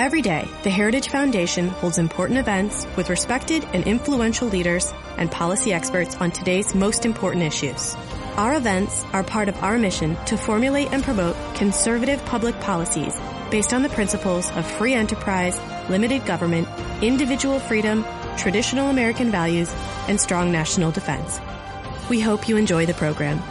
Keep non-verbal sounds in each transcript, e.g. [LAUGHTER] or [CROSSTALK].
Every day, the Heritage Foundation holds important events with respected and influential leaders and policy experts on today's most important issues. Our events are part of our mission to formulate and promote conservative public policies based on the principles of free enterprise, limited government, individual freedom, traditional American values, and strong national defense. We hope you enjoy the program.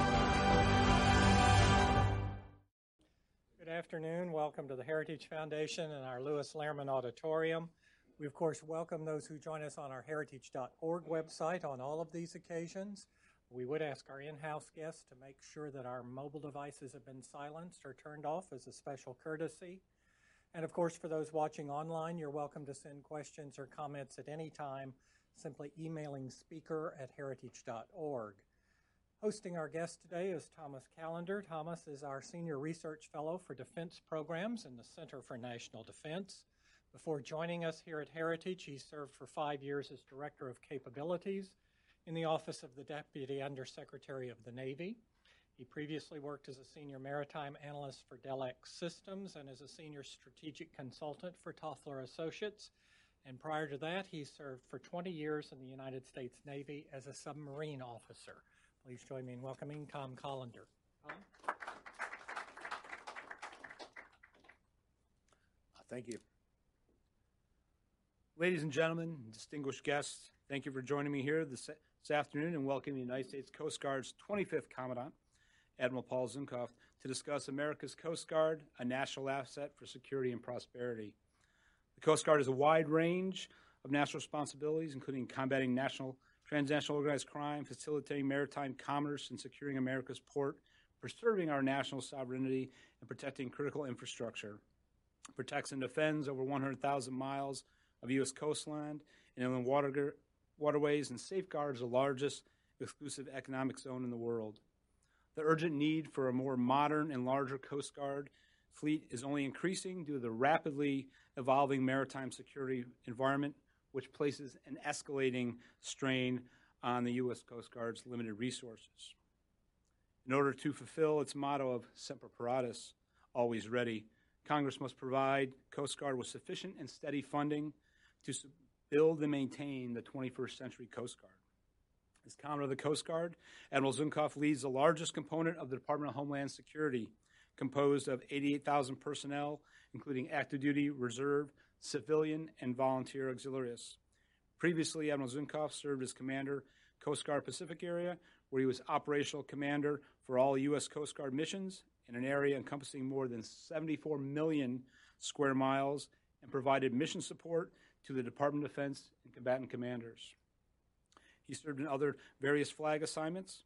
To the Heritage Foundation and our Lewis Lehrman Auditorium. We, of course, welcome those who join us on our heritage.org website on all of these occasions. We would ask our in house guests to make sure that our mobile devices have been silenced or turned off as a special courtesy. And of course, for those watching online, you're welcome to send questions or comments at any time, simply emailing speaker at heritage.org. Hosting our guest today is Thomas Callender. Thomas is our Senior Research Fellow for Defense Programs in the Center for National Defense. Before joining us here at Heritage, he served for five years as Director of Capabilities in the Office of the Deputy Undersecretary of the Navy. He previously worked as a Senior Maritime Analyst for Delex Systems and as a Senior Strategic Consultant for Toffler Associates. And prior to that, he served for 20 years in the United States Navy as a submarine officer. Please join me in welcoming Tom Callender. Tom? Uh, thank you. Ladies and gentlemen, distinguished guests, thank you for joining me here this, this afternoon and welcoming the United States Coast Guard's 25th Commandant, Admiral Paul Zukunft, to discuss America's Coast Guard, a national asset for security and prosperity. The Coast Guard has a wide range of national responsibilities, including combating national transnational organized crime, facilitating maritime commerce, and securing America's port, preserving our national sovereignty, and protecting critical infrastructure. Protects and defends over 100,000 miles of U.S. coastline and inland water, waterways and safeguards the largest exclusive economic zone in the world. The urgent need for a more modern and larger Coast Guard fleet is only increasing due to the rapidly evolving maritime security environment which places an escalating strain on the U.S. Coast Guard's limited resources. In order to fulfill its motto of Semper Paratus, always ready, Congress must provide Coast Guard with sufficient and steady funding to build and maintain the 21st century Coast Guard. As Commander of the Coast Guard, Admiral Zukunft leads the largest component of the Department of Homeland Security, composed of 88,000 personnel, including active duty, reserve, civilian, and volunteer auxiliaries. Previously, Admiral Zukunft served as commander, Coast Guard Pacific Area, where he was operational commander for all U.S. Coast Guard missions in an area encompassing more than 74 million square miles and provided mission support to the Department of Defense and combatant commanders. He served in other various flag assignments.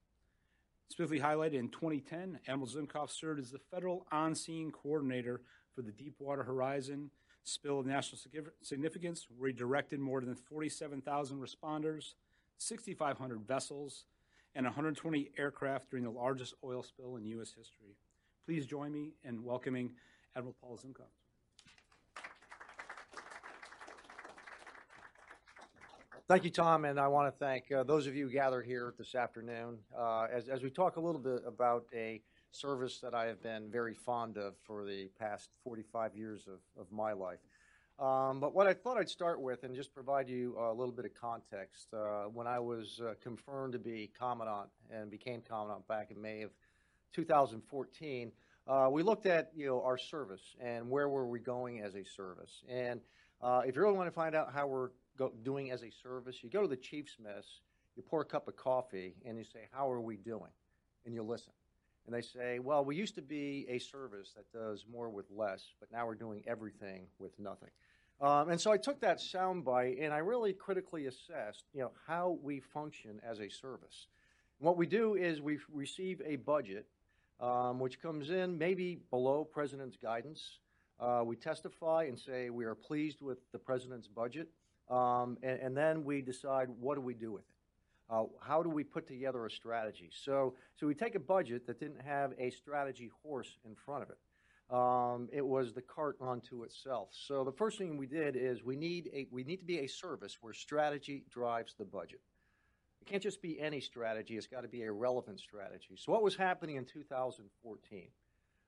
Specifically highlighted in 2010, Admiral Zukunft served as the federal on scene coordinator for the Deepwater Horizon spill of national significance, where he directed more than 47,000 responders, 6,500 vessels, and 120 aircraft during the largest oil spill in U.S. history. Please join me in welcoming Admiral Paul Zukunft. Thank you, Tom, and I want to thank uh, those of you gathered here this afternoon uh, as, as we talk a little bit about a service that I have been very fond of for the past 45 years of, of my life. Um, but what I thought I'd start with, and just provide you a little bit of context, uh, when I was uh, confirmed to be Commandant and became Commandant back in May of 2014, uh, we looked at you know our service and where were we going as a service. And uh, if you really want to find out how we're go- doing as a service, you go to the Chief's Mess, you pour a cup of coffee, and you say, "How are we doing?" and you listen and they say, well, we used to be a service that does more with less, but now we're doing everything with nothing. Um, and so I took that soundbite and I really critically assessed, you know, how we function as a service. What we do is we receive a budget, um, which comes in maybe below president's guidance. Uh, we testify and say we are pleased with the president's budget, um, and, and then we decide what do we do with it. Uh, how do we put together a strategy? So, so we take a budget that didn't have a strategy horse in front of it. Um, it was the cart onto itself. So the first thing we did is we need a we need to be a service where strategy drives the budget. It can't just be any strategy; it's got to be a relevant strategy. So what was happening in 2014?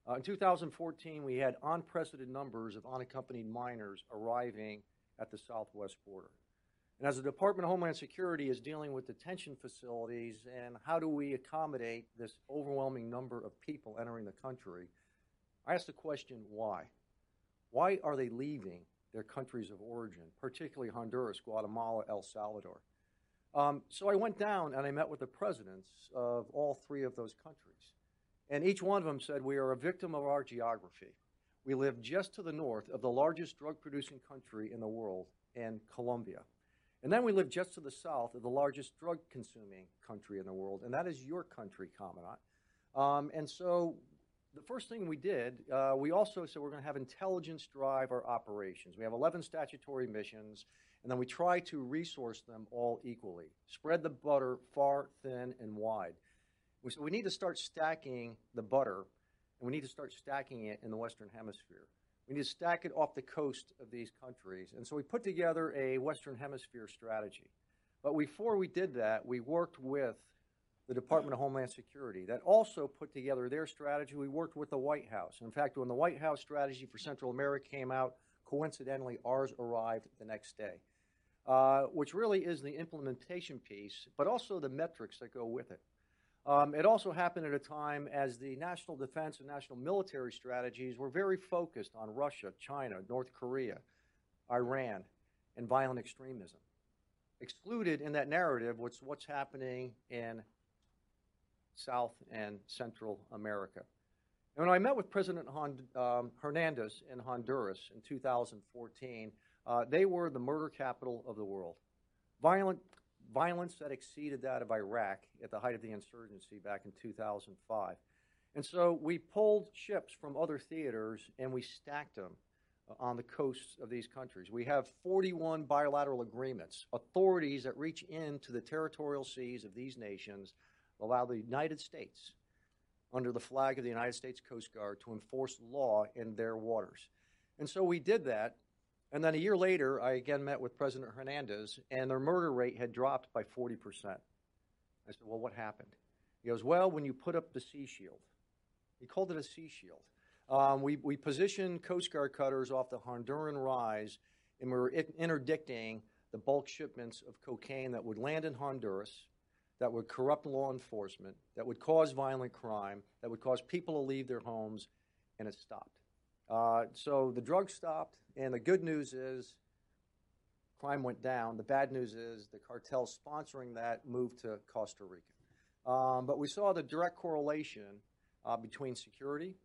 Uh, in 2014, we had unprecedented numbers of unaccompanied minors arriving at the southwest border. And as the Department of Homeland Security is dealing with detention facilities and how do we accommodate this overwhelming number of people entering the country, I asked the question why? Why are they leaving their countries of origin, particularly Honduras, Guatemala, El Salvador? Um, so I went down and I met with the presidents of all three of those countries. And each one of them said, We are a victim of our geography. We live just to the north of the largest drug producing country in the world, and Colombia. And then we live just to the south of the largest drug consuming country in the world, and that is your country, Commandant. Um, and so the first thing we did, uh, we also said we're going to have intelligence drive our operations. We have 11 statutory missions, and then we try to resource them all equally. Spread the butter far, thin, and wide. We said we need to start stacking the butter, and we need to start stacking it in the Western Hemisphere. We need to stack it off the coast of these countries. And so we put together a Western Hemisphere strategy. But before we did that, we worked with the Department of Homeland Security that also put together their strategy. We worked with the White House. In fact, when the White House strategy for Central America came out, coincidentally, ours arrived the next day, uh, which really is the implementation piece, but also the metrics that go with it. Um, it also happened at a time as the national defense and national military strategies were very focused on Russia, China, North Korea, Iran, and violent extremism. Excluded in that narrative was what's happening in South and Central America. And when I met with President Hond- um, Hernandez in Honduras in 2014, uh, they were the murder capital of the world. Violent violence that exceeded that of Iraq at the height of the insurgency back in 2005. And so we pulled ships from other theaters and we stacked them uh, on the coasts of these countries. We have 41 bilateral agreements, authorities that reach into the territorial seas of these nations allow the United States, under the flag of the United States Coast Guard, to enforce law in their waters. And so we did that. And then a year later, I again met with President Hernandez, and their murder rate had dropped by 40%. I said, Well, what happened? He goes, Well, when you put up the Sea Shield, he called it a Sea Shield. Um, we, we positioned Coast Guard cutters off the Honduran Rise, and we were interdicting the bulk shipments of cocaine that would land in Honduras, that would corrupt law enforcement, that would cause violent crime, that would cause people to leave their homes, and it stopped. Uh, so the drugs stopped, and the good news is crime went down. The bad news is the cartel sponsoring that moved to Costa Rica. Um, but we saw the direct correlation uh, between security,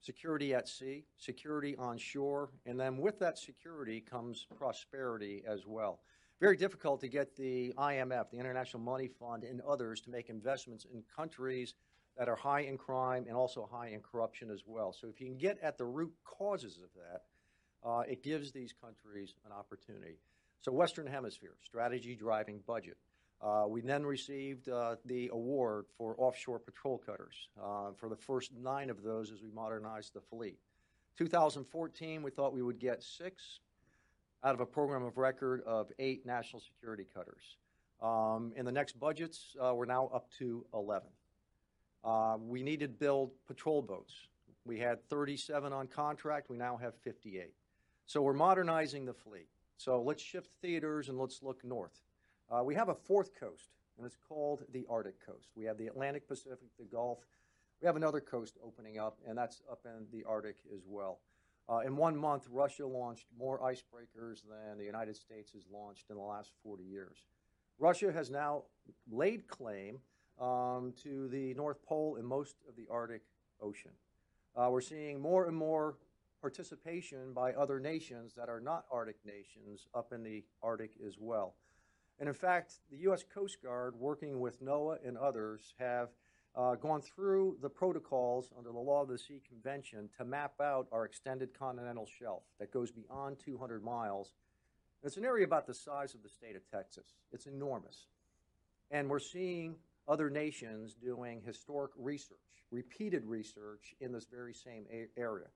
security at sea, security on shore, and then with that security comes prosperity as well. Very difficult to get the IMF, the International Money Fund, and others to make investments in countries that are high in crime and also high in corruption as well. So if you can get at the root causes of that, uh, it gives these countries an opportunity. So Western Hemisphere, strategy driving budget. Uh, we then received uh, the award for offshore patrol cutters uh, for the first nine of those as we modernized the fleet. 2014, we thought we would get six out of a program of record of eight national security cutters. Um, in the next budgets, uh, we're now up to 11. Uh, we needed to build patrol boats. We had 37 on contract. We now have 58. So we're modernizing the fleet. So let's shift theaters and let's look north. Uh, we have a fourth coast, and it's called the Arctic coast. We have the Atlantic Pacific, the Gulf. We have another coast opening up, and that's up in the Arctic as well. Uh, in one month, Russia launched more icebreakers than the United States has launched in the last 40 years. Russia has now laid claim um, to the North Pole and most of the Arctic Ocean. Uh, we're seeing more and more participation by other nations that are not Arctic nations up in the Arctic as well. And in fact, the U.S. Coast Guard, working with NOAA and others, have uh, gone through the protocols under the Law of the Sea Convention to map out our extended continental shelf that goes beyond 200 miles. It's an area about the size of the state of Texas. It's enormous. And we're seeing other nations doing historic research, repeated research in this very same a- area.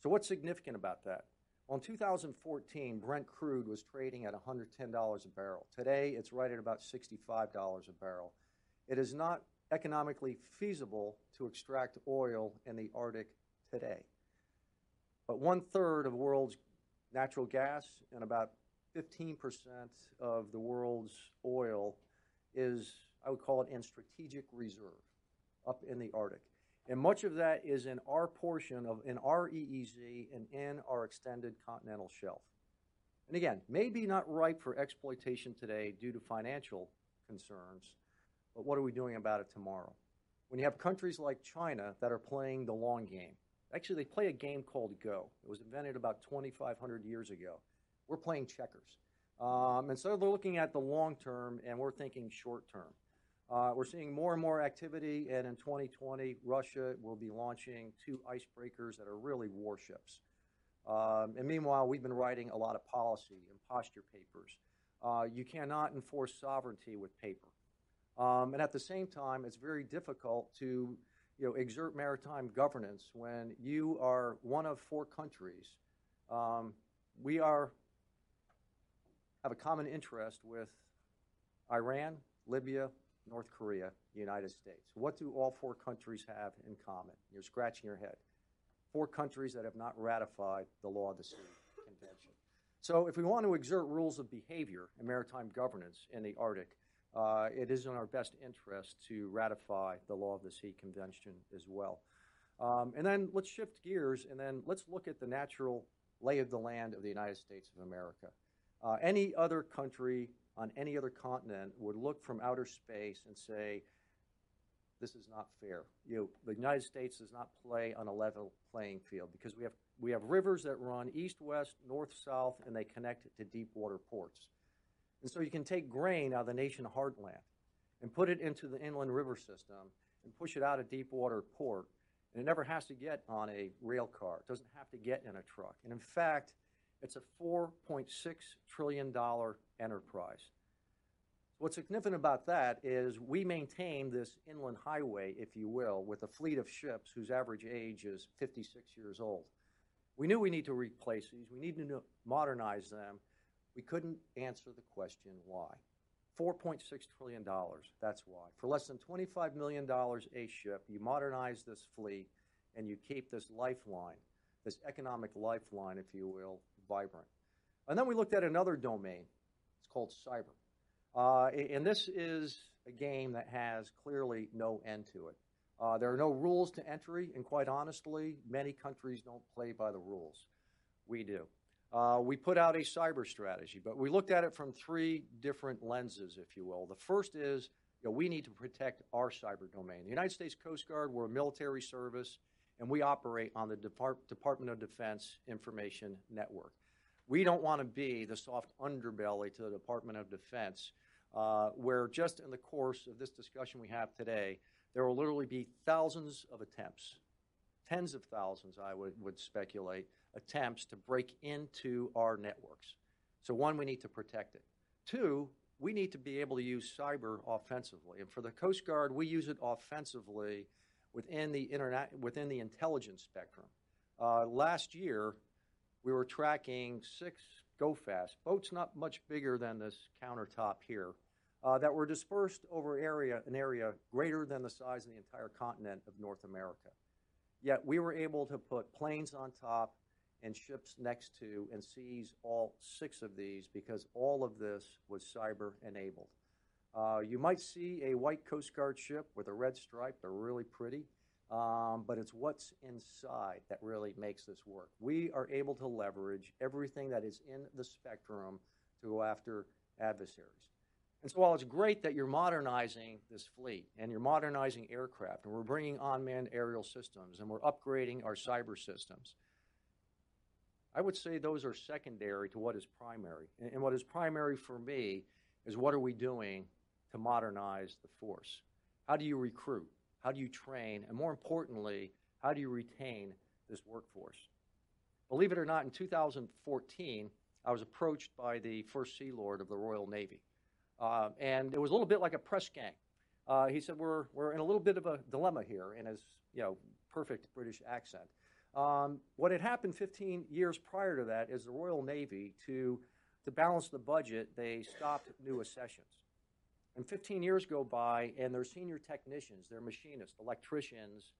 So, what's significant about that? Well, in 2014, Brent crude was trading at $110 a barrel. Today, it's right at about $65 a barrel. It is not economically feasible to extract oil in the Arctic today. But one third of the world's natural gas and about 15% of the world's oil is, I would call it, in strategic reserve up in the Arctic. And much of that is in our portion of, in our EEZ and in our extended continental shelf. And again, maybe not ripe for exploitation today due to financial concerns, but what are we doing about it tomorrow? When you have countries like China that are playing the long game, actually, they play a game called Go. It was invented about 2,500 years ago. We're playing checkers. Um, and so they're looking at the long term, and we're thinking short term. Uh, we're seeing more and more activity, and in 2020, Russia will be launching two icebreakers that are really warships. Um, and meanwhile, we've been writing a lot of policy and posture papers. Uh, you cannot enforce sovereignty with paper. Um, and at the same time, it's very difficult to you know, exert maritime governance when you are one of four countries. Um, we are have a common interest with Iran, Libya, North Korea, the United States. What do all four countries have in common? You're scratching your head. Four countries that have not ratified the Law of the Sea Convention. So, if we want to exert rules of behavior and maritime governance in the Arctic, uh, it is in our best interest to ratify the Law of the Sea Convention as well. Um, and then let's shift gears and then let's look at the natural lay of the land of the United States of America. Uh, any other country on any other continent would look from outer space and say, this is not fair. You know, the United States does not play on a level playing field because we have, we have rivers that run east, west, north, south, and they connect to deep water ports. And so you can take grain out of the nation heartland and put it into the inland river system and push it out of deep water port. And it never has to get on a rail car. It doesn't have to get in a truck. And in fact, it's a $4.6 trillion enterprise. What's significant about that is we maintain this inland highway, if you will, with a fleet of ships whose average age is 56 years old. We knew we need to replace these, we need to modernize them. We couldn't answer the question why. $4.6 trillion, that's why. For less than $25 million a ship, you modernize this fleet and you keep this lifeline, this economic lifeline, if you will, vibrant. And then we looked at another domain. It's called cyber. Uh, and this is a game that has clearly no end to it. Uh, there are no rules to entry, and quite honestly, many countries don't play by the rules. We do. Uh, we put out a cyber strategy, but we looked at it from three different lenses, if you will. The first is you know, we need to protect our cyber domain. The United States Coast Guard, we're a military service, and we operate on the Depart- Department of Defense Information Network. We don't want to be the soft underbelly to the Department of Defense, uh, where just in the course of this discussion we have today, there will literally be thousands of attempts, tens of thousands, I would, would speculate, attempts to break into our networks. So, one, we need to protect it. Two, we need to be able to use cyber offensively. And for the Coast Guard, we use it offensively within the, internet, within the intelligence spectrum. Uh, last year, we were tracking six go fast boats not much bigger than this countertop here uh, that were dispersed over area an area greater than the size of the entire continent of north america yet we were able to put planes on top and ships next to and seize all six of these because all of this was cyber enabled uh, you might see a white coast guard ship with a red stripe they're really pretty um, but it's what's inside that really makes this work. We are able to leverage everything that is in the spectrum to go after adversaries. And so while it's great that you're modernizing this fleet and you're modernizing aircraft and we're bringing unmanned aerial systems and we're upgrading our cyber systems, I would say those are secondary to what is primary. And, and what is primary for me is what are we doing to modernize the force? How do you recruit? How do you train? And more importantly, how do you retain this workforce? Believe it or not, in 2014, I was approached by the First Sea Lord of the Royal Navy. Uh, and it was a little bit like a press gang. Uh, he said, we're, we're in a little bit of a dilemma here in his you know, perfect British accent. Um, what had happened 15 years prior to that is the Royal Navy, to, to balance the budget, they stopped new accessions. And 15 years go by, and their senior technicians, their machinists, electricians,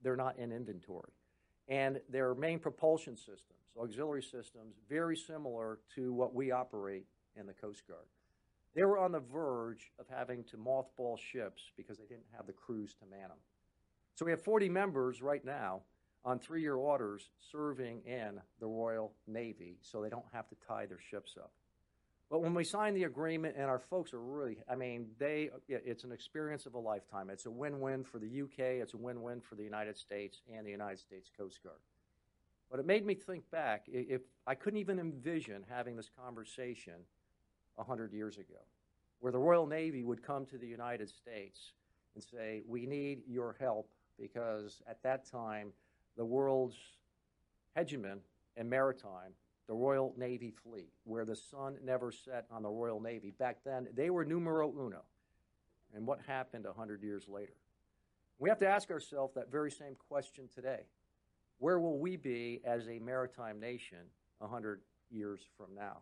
they're not in inventory. And their main propulsion systems, auxiliary systems, very similar to what we operate in the Coast Guard. They were on the verge of having to mothball ships because they didn't have the crews to man them. So we have 40 members right now on three year orders serving in the Royal Navy so they don't have to tie their ships up. But when we signed the agreement, and our folks are really, I mean, they, it's an experience of a lifetime. It's a win win for the UK, it's a win win for the United States and the United States Coast Guard. But it made me think back if I couldn't even envision having this conversation 100 years ago, where the Royal Navy would come to the United States and say, We need your help because at that time, the world's hegemon in maritime, the Royal Navy fleet, where the sun never set on the Royal Navy. Back then, they were numero uno. And what happened 100 years later? We have to ask ourselves that very same question today. Where will we be as a maritime nation 100 years from now?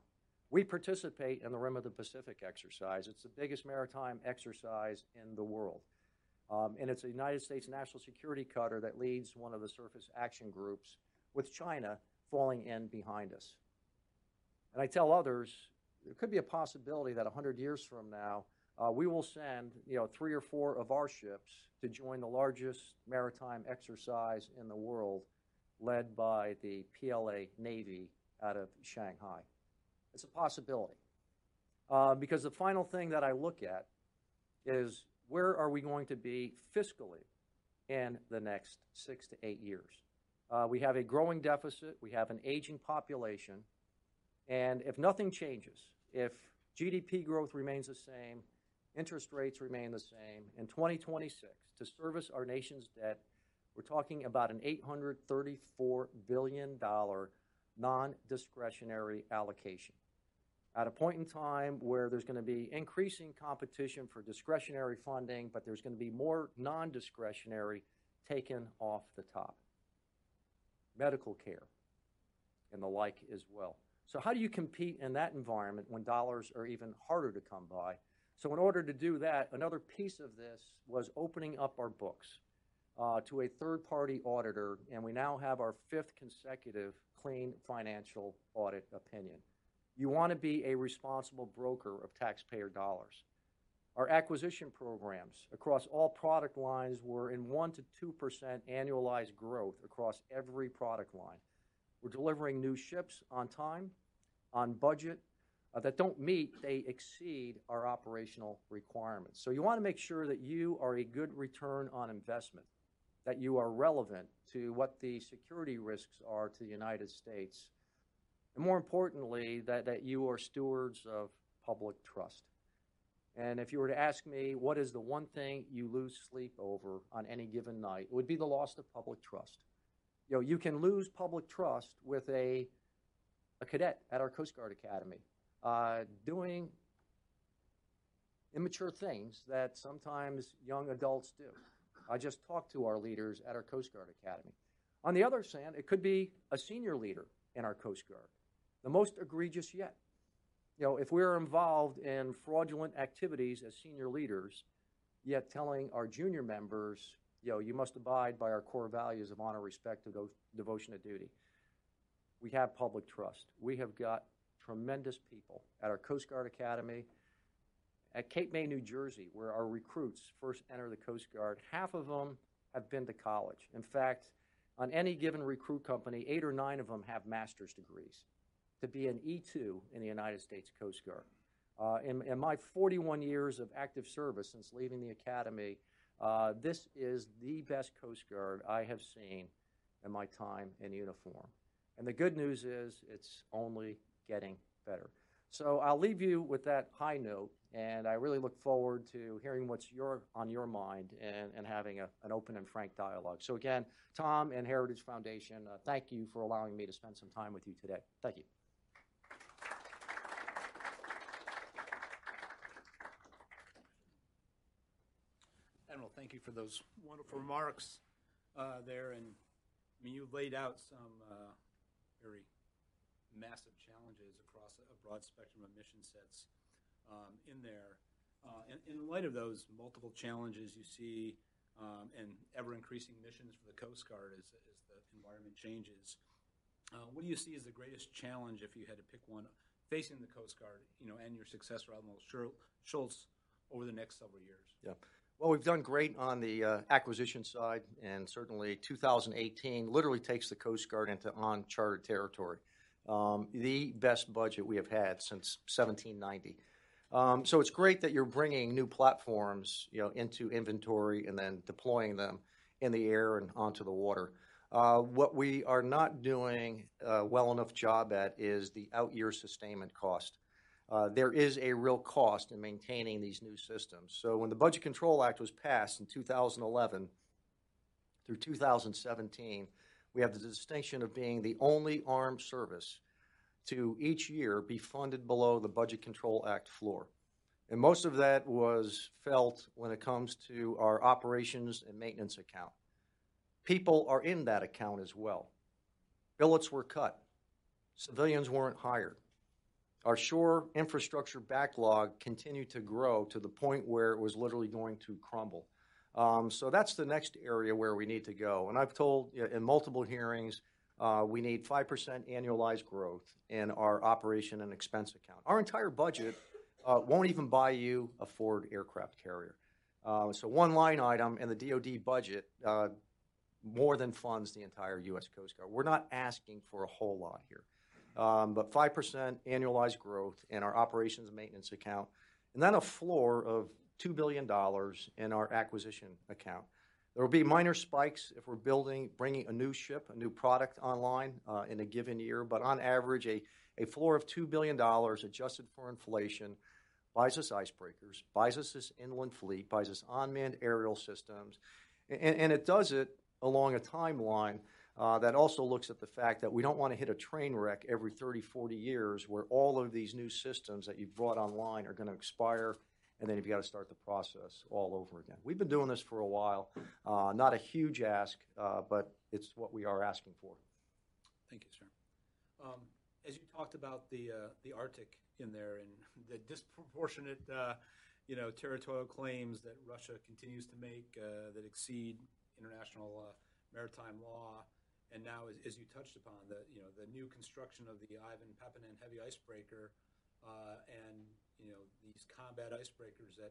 We participate in the Rim of the Pacific exercise. It's the biggest maritime exercise in the world. Um, and it's a United States national security cutter that leads one of the surface action groups, with China falling in behind us. And I tell others there could be a possibility that 100 years from now, uh, we will send you know three or four of our ships to join the largest maritime exercise in the world, led by the PLA Navy out of Shanghai. It's a possibility. Uh, because the final thing that I look at is where are we going to be fiscally in the next six to eight years? Uh, we have a growing deficit, we have an aging population, and if nothing changes, if GDP growth remains the same, interest rates remain the same, in 2026, to service our nation's debt, we're talking about an $834 billion non discretionary allocation at a point in time where there's going to be increasing competition for discretionary funding, but there's going to be more non discretionary taken off the top. Medical care and the like as well. So, how do you compete in that environment when dollars are even harder to come by? So, in order to do that, another piece of this was opening up our books uh, to a third party auditor, and we now have our fifth consecutive clean financial audit opinion. You want to be a responsible broker of taxpayer dollars. Our acquisition programs across all product lines were in 1 to 2% annualized growth across every product line. We're delivering new ships on time, on budget, uh, that don't meet, they exceed our operational requirements. So you want to make sure that you are a good return on investment, that you are relevant to what the security risks are to the United States and more importantly, that you are stewards of public trust. And if you were to ask me, what is the one thing you lose sleep over on any given night, it would be the loss of public trust. You know, you can lose public trust with a, a cadet at our Coast Guard Academy uh, doing immature things that sometimes young adults do. I just talked to our leaders at our Coast Guard Academy. On the other hand, it could be a senior leader in our Coast Guard the most egregious yet. You know, if we're involved in fraudulent activities as senior leaders, yet telling our junior members, you know, you must abide by our core values of honor, respect, devotion to duty. We have public trust. We have got tremendous people at our Coast Guard Academy, at Cape May, New Jersey, where our recruits first enter the Coast Guard. Half of them have been to college. In fact, on any given recruit company, eight or nine of them have master's degrees to be an E2 in the United States Coast Guard. Uh, in, in, my 41 years of active service since leaving the academy, uh, this is the best Coast Guard I have seen in my time in uniform. And the good news is it's only getting better. So I'll leave you with that high note, and I really look forward to hearing what's your, on your mind and, and having a, an open and frank dialogue. So again, Tom and Heritage Foundation, uh, thank you for allowing me to spend some time with you today. Thank you. Thank you for those wonderful remarks uh, there. And I mean, you laid out some uh, very massive challenges across a broad spectrum of mission sets um, in there. Uh, in, in light of those multiple challenges you see um, and ever increasing missions for the Coast Guard as, as the environment changes, uh, what do you see as the greatest challenge if you had to pick one facing the Coast Guard, you know, and your successor Admiral Schultz over the next several years? Yeah. Well, we've done great on the uh, acquisition side, and certainly 2018 literally takes the Coast Guard into uncharted territory. Um, the best budget we have had since 1790. Um, so it's great that you're bringing new platforms, you know, into inventory and then deploying them in the air and onto the water. Uh, what we are not doing a well enough job at is the out year sustainment cost. Uh, there is a real cost in maintaining these new systems. So when the Budget Control Act was passed in 2011 through 2017, we have the distinction of being the only armed service to each year be funded below the Budget Control Act floor. And most of that was felt when it comes to our operations and maintenance account. People are in that account as well. Billets were cut. Civilians weren't hired. Our shore infrastructure backlog continued to grow to the point where it was literally going to crumble. Um, so that's the next area where we need to go. And I've told in multiple hearings, uh, we need 5% annualized growth in our operation and expense account. Our entire budget uh, won't even buy you a Ford aircraft carrier. Uh, so one line item in the DoD budget uh, more than funds the entire U.S. Coast Guard. We're not asking for a whole lot here. Um, but 5% annualized growth in our operations and maintenance account, and then a floor of $2 billion in our acquisition account. There will be minor spikes if we're building, bringing a new ship, a new product online uh, in a given year, but on average, a, floor of $2 billion adjusted for inflation buys us icebreakers, buys us this inland fleet, buys us unmanned aerial systems, and it does it along a timeline uh, that also looks at the fact that we don't want to hit a train wreck every 30, 40 years where all of these new systems that you've brought online are going to expire, and then you've got to start the process all over again. We've been doing this for a while. Uh, not a huge ask, uh, but it's what we are asking for. Thank you, sir. Um, as you talked about the uh, the Arctic in there and [LAUGHS] the disproportionate, uh, you know, territorial claims that Russia continues to make uh, that exceed international maritime law and now, as, as, you touched upon, the you know the new construction of the Ivan Papanin heavy icebreaker, uh, and you know these combat icebreakers that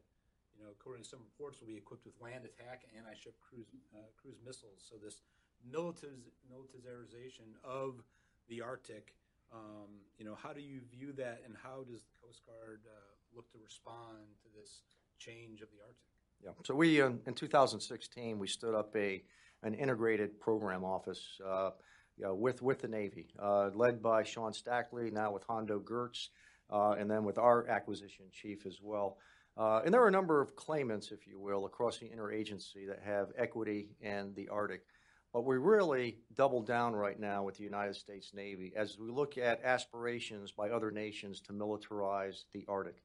you know according to some reports will be equipped with land attack anti-ship cruise uh, cruise missiles. So this militariz- militarization of the Arctic, um, you know, how do you view that, and how does the Coast Guard uh, look to respond to this change of the Arctic? Yeah. So we uh, in 2016 we stood up a an integrated program office uh, you know, with, with the Navy, uh, led by Sean Stackley, now with Hondo Geurts, uh, and then with our acquisition chief as well. Uh, and there are a number of claimants, if you will, across the interagency that have equity in the Arctic. But we really double down right now with the United States Navy as we look at aspirations by other nations to militarize the Arctic.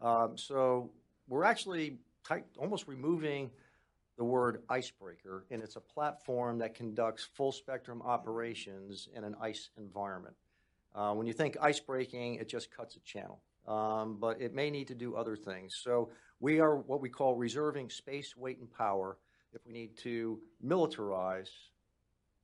Um, so we're actually tight, almost removing the word icebreaker, and it's a platform that conducts full spectrum operations in an ice environment. Uh, when you think ice breaking, it just cuts a channel, um, but it may need to do other things. So we are what we call reserving space, weight, and power if we need to militarize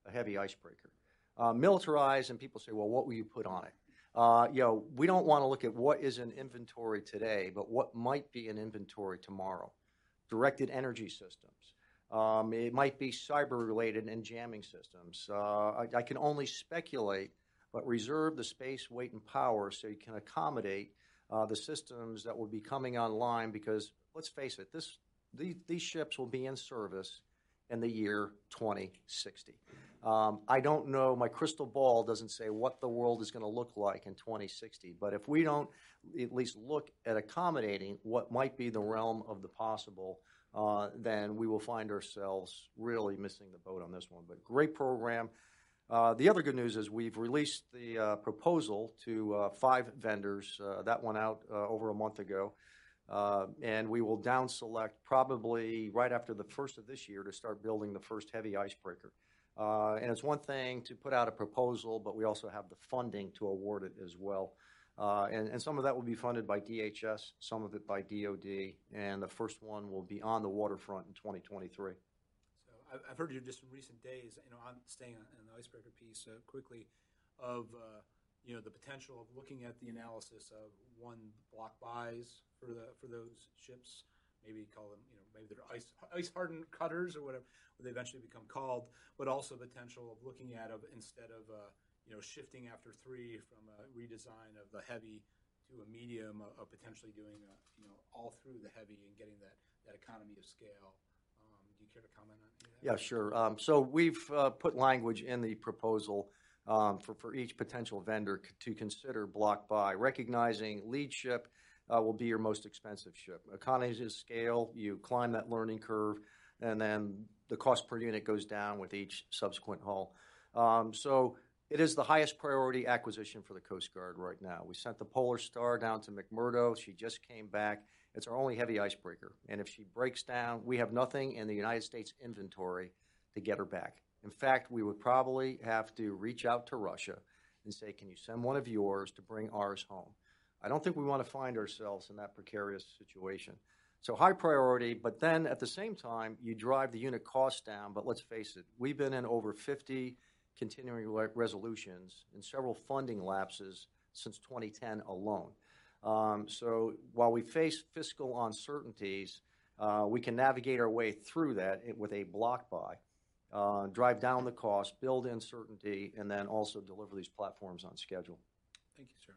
a heavy icebreaker. Uh, militarize, and people say, well, what will you put on it? Uh, you know, we don't want to look at what is in inventory today, but what might be in inventory tomorrow directed energy systems. Um, it might be cyber related and jamming systems. Uh, I, I, can only speculate, but reserve the space, weight, and power so you can accommodate uh, the systems that will be coming online because let's face it, this, these ships will be in service in the year 2060. Um, I don't know, my crystal ball doesn't say what the world is going to look like in 2060, but if we don't at least look at accommodating what might be the realm of the possible, uh, then we will find ourselves really missing the boat on this one. But great program. Uh, the other good news is we've released the uh, proposal to uh, five vendors. Uh, that went out uh, over a month ago. Uh, and we will down select probably right after the first of this year to start building the first heavy icebreaker. Uh, and it's one thing to put out a proposal, but we also have the funding to award it as well. Uh, and, and some of that will be funded by DHS, some of it by DOD, and the first one will be on the waterfront in 2023. So I've, heard you just in recent days, you know, on staying on, on the icebreaker piece uh, quickly, of uh, you know the potential of looking at the analysis of one block buys for the for those ships. Maybe call them, you know, maybe they're ice ice hardened cutters or whatever, what they eventually become called. But also potential of looking at of instead of uh, you know shifting after three from a redesign of the heavy to a medium, of, of potentially doing a, you know all through the heavy and getting that that economy of scale. Um, do you care to comment on that? Yeah, sure. Um, so we've uh, put language in the proposal um, for, for each potential vendor to consider block buy, recognizing lead ship uh, will be your most expensive ship. Economies of scale, you climb that learning curve, and then the cost per unit goes down with each subsequent hull. Um, so it is the highest priority acquisition for the Coast Guard right now. We sent the Polar Star down to McMurdo. She just came back. It's our only heavy icebreaker. And if she breaks down, we have nothing in the United States inventory to get her back. In fact, we would probably have to reach out to Russia and say, can you send one of yours to bring ours home? I don't think we want to find ourselves in that precarious situation. So high priority, but then at the same time, you drive the unit cost down. But let's face it, we've been in over 50 continuing re- resolutions and several funding lapses since 2010 alone. Um, so while we face fiscal uncertainties, uh, we can navigate our way through that with a block buy, uh, drive down the cost, build in certainty, and then also deliver these platforms on schedule. Thank you, sir.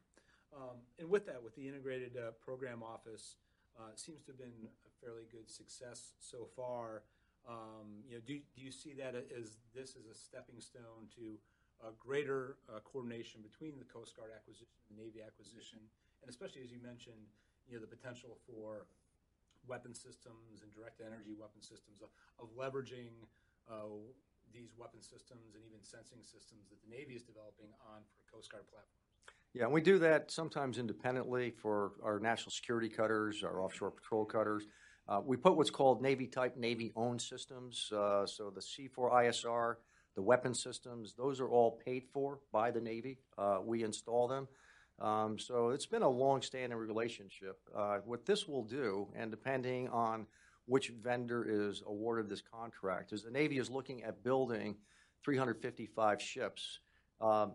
Um, and with that, with the integrated uh, program office, uh, seems to have been a fairly good success so far. Um, you know, do, do you see that as this as a stepping stone to a greater uh, coordination between the Coast Guard acquisition and Navy acquisition, and especially as you mentioned, you know, the potential for weapon systems and direct energy weapon systems of, of leveraging uh, these weapon systems and even sensing systems that the Navy is developing on for Coast Guard platforms. Yeah, and we do that sometimes independently for our national security cutters, our offshore patrol cutters. Uh, we put what's called Navy type, Navy owned systems. Uh, so the C4 ISR, the weapon systems, those are all paid for by the Navy. Uh, we install them. Um, so it's been a long standing relationship. Uh, what this will do, and depending on which vendor is awarded this contract, is the Navy is looking at building 355 ships. Um,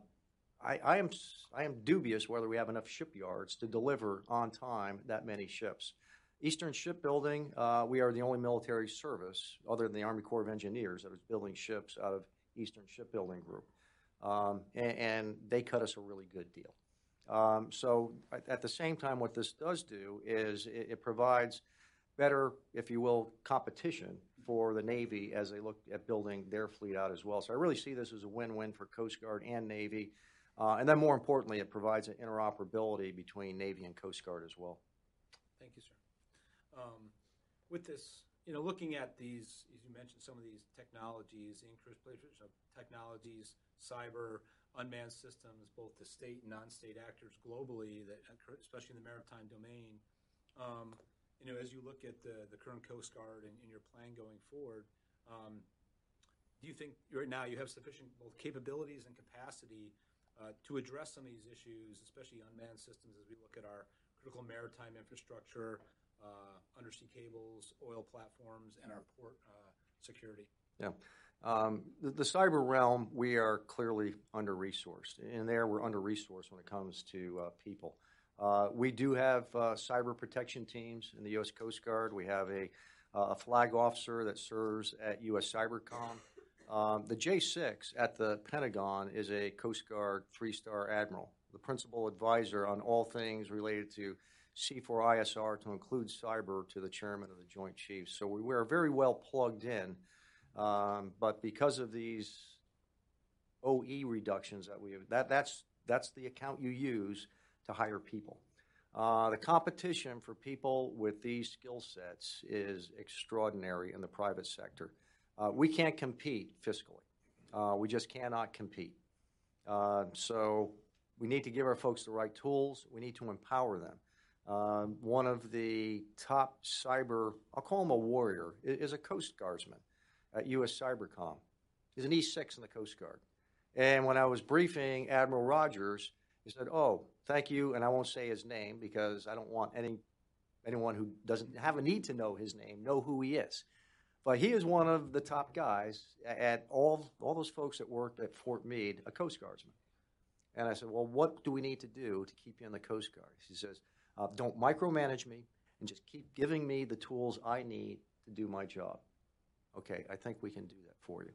I, I, am I am dubious whether we have enough shipyards to deliver on time that many ships. Eastern Shipbuilding, uh, we are the only military service other than the Army Corps of Engineers that is building ships out of Eastern Shipbuilding Group, um, and, and, they cut us a really good deal. Um, so at, at, the same time, what this does do is it, it provides better, if you will, competition for the Navy as they look at building their fleet out as well. So I really see this as a win-win for Coast Guard and Navy. Uh, and then more importantly, it provides an interoperability between Navy and Coast Guard as well. Thank you, sir. Um, with this, you know, looking at these, as you mentioned, some of these technologies, increased of technologies, cyber, unmanned systems, both the state and non-state actors globally, that especially in the maritime domain. Um, you know, as you look at the, the current Coast Guard and, and your plan going forward, um, do you think right now you have sufficient both capabilities and capacity uh, to address some of these issues, especially unmanned systems, as we look at our critical maritime infrastructure, uh, undersea cables, oil platforms, and our port uh, security. Yeah. Um, the, the, cyber realm, we are clearly under resourced. In there, we're under resourced when it comes to uh, people. Uh, we do have uh, cyber protection teams in the U.S. Coast Guard. We have a, a flag officer that serves at U.S. Cybercom. Um, the J6 at the Pentagon is a Coast Guard three star admiral, the principal advisor on all things related to C4ISR to include cyber to the chairman of the Joint Chiefs. So we, are very well plugged in. Um, but because of these OE reductions that we have, that, that's, that's the account you use to hire people. Uh, the competition for people with these skill sets is extraordinary in the private sector. Uh, we can't compete fiscally. Uh, we just cannot compete. Uh, so we need to give our folks the right tools. We need to empower them. Um, one of the top cyber, I'll call him a warrior, is a Coast Guardsman at U.S. Cybercom. He's an E6 in the Coast Guard. And when I was briefing Admiral Rogers, he said, "Oh, thank you," and I won't say his name because I don't want any anyone who doesn't have a need to know his name know who he is. But he is one of the top guys at all all those folks that worked at Fort Meade, a Coast Guardsman. And I said, "Well, what do we need to do to keep you in the Coast Guard?" He says, uh, "Don't micromanage me, and just keep giving me the tools I need to do my job." Okay, I think we can do that for you.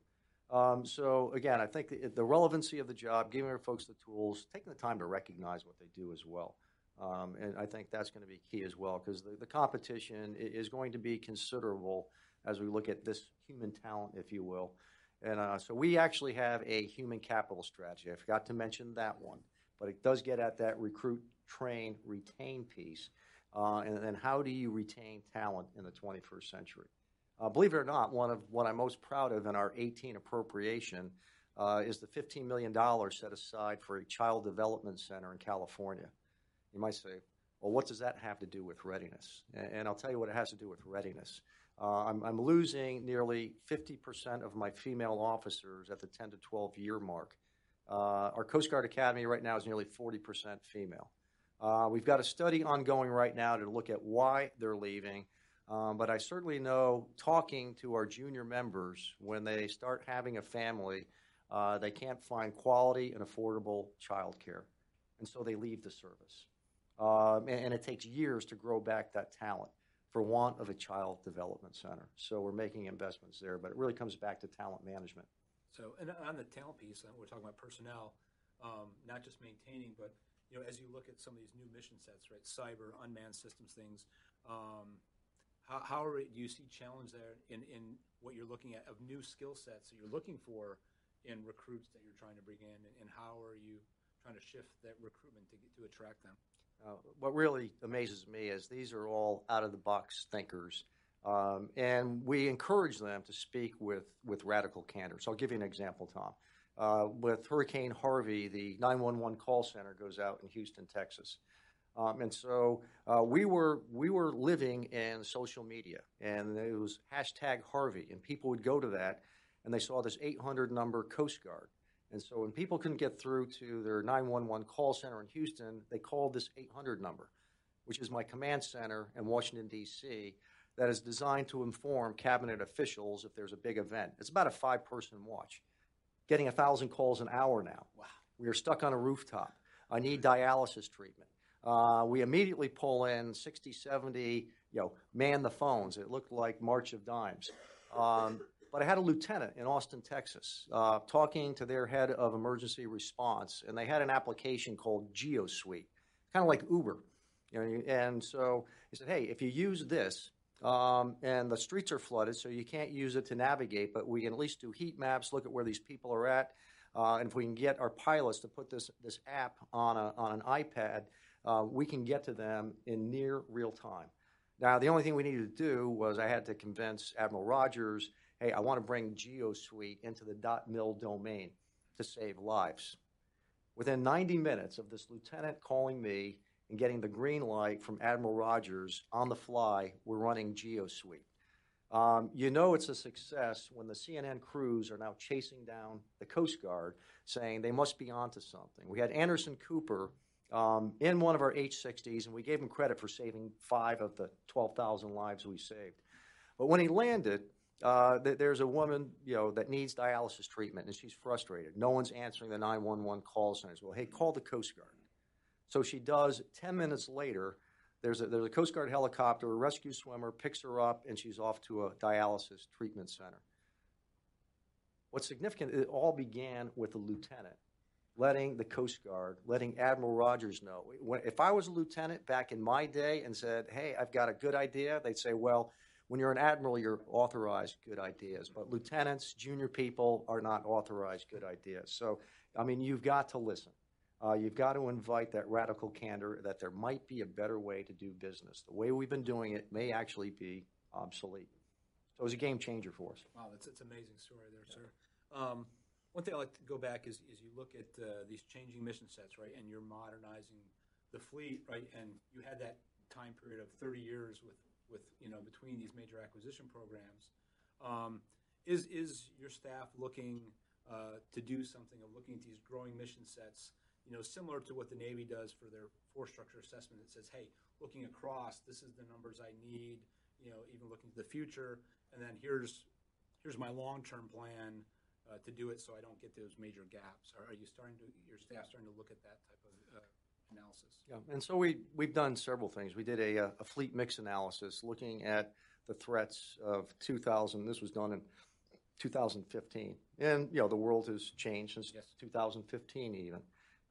Um, so again, I think the, the relevancy of the job, giving our folks the tools, taking the time to recognize what they do as well. Um, and I think that's going to be key as well because the, the competition is going to be considerable as we look at this human talent, if you will. And uh, so we actually have a human capital strategy. I forgot to mention that one, but it does get at that recruit, train, retain piece. Uh, and then how do you retain talent in the 21st century? Uh, believe it or not, one of what I'm most proud of in our 18 appropriation uh, is the $15 million set aside for a child development center in California. You might say, well, what does that have to do with readiness? And, and I'll tell you what it has to do with readiness. Uh, I'm, I'm losing nearly 50% of my female officers at the 10 to 12 year mark. Uh, our Coast Guard Academy right now is nearly 40% female. Uh, we've got a study ongoing right now to look at why they're leaving. Um, but I certainly know talking to our junior members when they start having a family, uh, they can't find quality and affordable child care. And so they leave the service. Um, and, and it takes years to grow back that talent for want of a child development center. So we're making investments there, but it really comes back to talent management. So, and on the talent piece, uh, we're talking about personnel, um, not just maintaining, but you know, as you look at some of these new mission sets, right, cyber, unmanned systems, things, um, how, how are, do you see challenge there in, in what you're looking at of new skill sets that you're looking for in recruits that you're trying to bring in, and, and how are you trying to shift that recruitment to get, to attract them? Uh, what really amazes me is these are all out of the box thinkers. Um, and we encourage them to speak with, with radical candor. So I'll give you an example, Tom. Uh, with Hurricane Harvey, the 911 call center goes out in Houston, Texas. Um, and so uh, we were we were living in social media, and it was hashtag Harvey, and people would go to that, and they saw this 800 number Coast Guard, and so when people couldn't get through to their 911 call center in Houston, they called this 800 number, which is my command center in Washington D.C. That is designed to inform cabinet officials if there's a big event. It's about a five-person watch, getting a thousand calls an hour now. Wow. We are stuck on a rooftop. I need dialysis treatment. Uh, we immediately pull in 60, 70, you know, man the phones. It looked like March of Dimes. Um, but I had a lieutenant in Austin, Texas, uh, talking to their head of emergency response, and they had an application called GeoSuite, kind of like Uber. You know, and so he said, "Hey, if you use this, um, and the streets are flooded, so you can't use it to navigate, but we can at least do heat maps, look at where these people are at, uh, and if we can get our pilots to put this this app on a on an iPad." Uh, we can get to them in near real time. Now, the only thing we needed to do was I had to convince Admiral Rogers, hey, I want to bring GeoSuite into the .mil domain to save lives. Within 90 minutes of this lieutenant calling me and getting the green light from Admiral Rogers on the fly, we're running GeoSuite. Um, you know it's a success when the CNN crews are now chasing down the Coast Guard saying they must be onto something. We had Anderson Cooper um, in one of our H-60s, and we gave him credit for saving five of the 12,000 lives we saved. But when he landed, uh, th- there's a woman, you know, that needs dialysis treatment, and she's frustrated. No one's answering the 911 call centers. Well, hey, call the Coast Guard. So she does. Ten minutes later, there's a, there's a Coast Guard helicopter, a rescue swimmer picks her up, and she's off to a dialysis treatment center. What's significant, it all began with a lieutenant letting the Coast Guard, letting Admiral Rogers know. If I was a lieutenant back in my day and said, hey, I've got a good idea, they'd say, well, when you're an admiral, you're authorized good ideas. But lieutenants, junior people are not authorized good ideas. So, I mean, you've got to listen. Uh, you've got to invite that radical candor that there might be a better way to do business. The way we've been doing it may actually be obsolete. So it was a game changer for us. Wow, that's it's an amazing story there, sir. Um, one thing I like to go back is, is you look at uh, these changing mission sets, right, and you're modernizing the fleet, right, and you had that time period of 30 years with, with you know, between these major acquisition programs. Um, is, is your staff looking uh, to do something of looking at these growing mission sets, you know, similar to what the Navy does for their force structure assessment that says, hey, looking across, this is the numbers I need, you know, even looking to the future, and then here's, here's my long-term plan uh, to do it so I don't get those major gaps. Are, are you starting to, your staff starting to look at that type of uh, analysis? Yeah, and so we, we've done several things. We did a, uh, a fleet mix analysis looking at the threats of 2000. This was done in 2015. And, you know, the world has changed since Yes. 2015 even.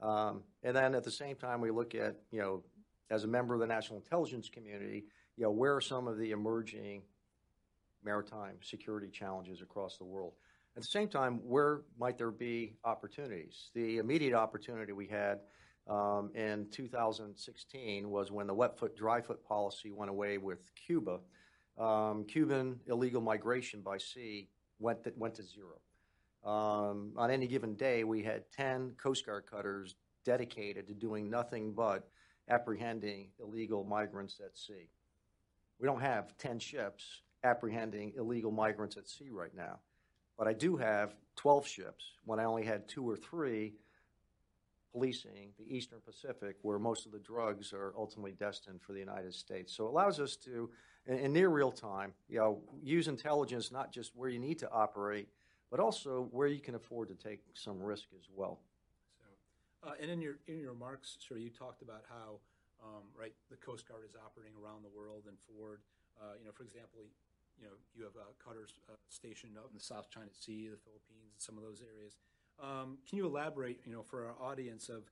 Um, and then at the same time, we look at, you know, as a member of the national intelligence community, you know, where are some of the emerging maritime security challenges across the world? At the same time, where might there be opportunities? The immediate opportunity we had um, in 2016 was when the wet foot, dry foot policy went away with Cuba. Um, Cuban illegal migration by sea went to, went to zero. Um, on any given day, we had 10 Coast Guard cutters dedicated to doing nothing but apprehending illegal migrants at sea. We don't have 10 ships apprehending illegal migrants at sea right now. But I do have 12 ships when I only had two or three policing the Eastern Pacific, where most of the drugs are ultimately destined for the United States. So it allows us to, in, in near real time, you know, use intelligence not just where you need to operate, but also where you can afford to take some risk as well. So, uh, and in your in your remarks, sir, you talked about how um, right the Coast Guard is operating around the world and forward. Uh, you know, for example, you know you have uh, cutters uh, stationed out in the South China Sea, the Philippines, and some of those areas. Um, can you elaborate, you know, for our audience of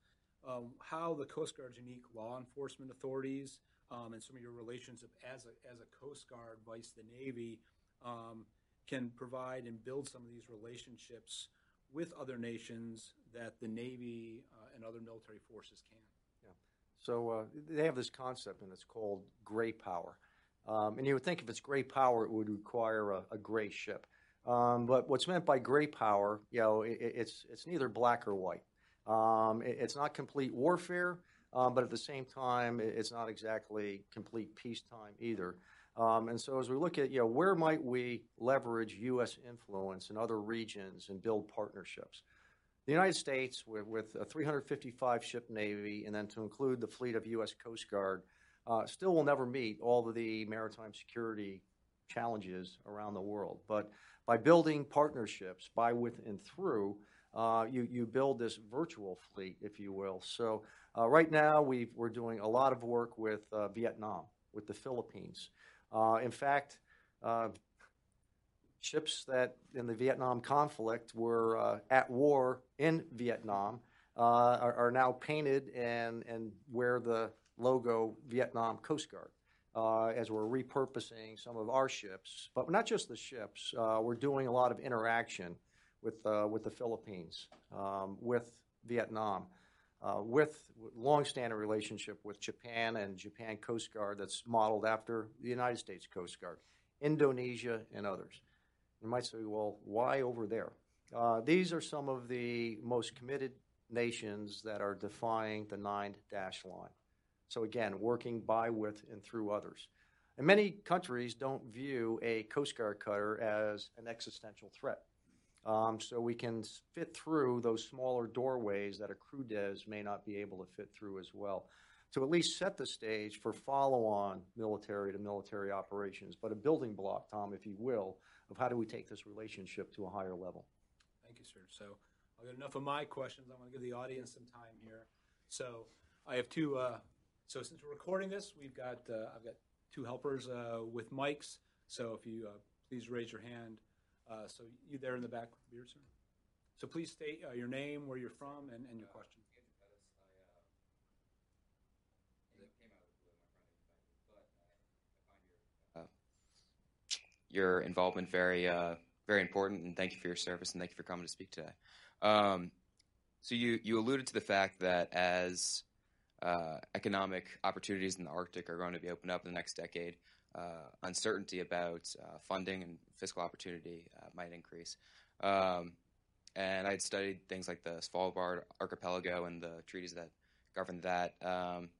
um, how the Coast Guard's unique law enforcement authorities um, and some of your relations as a as a Coast Guard vice the Navy um, can provide and build some of these relationships with other nations that the Navy uh, and other military forces can. Yeah. So uh, they have this concept, and it's called gray power. Um, and you would think if it's gray power, it would require a, a gray ship. Um, but what's meant by gray power, you know, it, it's it's neither black or white. Um, it, it's not complete warfare, um, but at the same time, it, it's not exactly complete peacetime either. Um, and so, as we look at, you know, where might we leverage U.S. influence in other regions and build partnerships? The United States, with, with a 355 ship Navy, and then to include the fleet of U.S. Coast Guard, uh, still will never meet all of the maritime security challenges around the world. But by building partnerships by, with, and through, uh, you, you build this virtual fleet, if you will. So uh, right now, we are doing a lot of work with uh, Vietnam, with the Philippines. Uh, in fact, uh, ships that in the Vietnam conflict were uh, at war in Vietnam are, are, now painted and, and wear the logo Vietnam Coast Guard. Uh, as we're repurposing some of our ships, but not just the ships. Uh, we're doing a lot of interaction with uh, with the Philippines, um, with Vietnam, with longstanding relationship with Japan and Japan Coast Guard that's modeled after the United States Coast Guard, Indonesia, and others. You might say, well, why over there? Uh, these are some of the most committed nations that are defying the nine dash line. So, again, working by, with, and through others. And many countries don't view a Coast Guard cutter as an existential threat. Um, so, we can fit through those smaller doorways that a crew des may not be able to fit through as well. To at least set the stage for follow on military to military operations, but a building block, Tom, if you will, of how do we take this relationship to a higher level. Thank you, sir. So I'll get enough of my questions. I want to give the audience some time here. So I have two. Uh, so since we're recording this, we've got uh, I've got two helpers uh, with mics. So if you uh, please raise your hand. Uh, so you there in the back, beard, sir. So please state uh, your name, where you're from, and, and your question. your involvement very, uh, very important, and thank you for your service, and thank you for coming to speak today. Um, so you you alluded to the fact that as uh, economic opportunities in the Arctic are going to be opened up in the next decade, uh, uncertainty about uh, funding and fiscal opportunity uh, might increase. Um, and I had studied things like the Svalbard archipelago and the treaties that govern that. Um,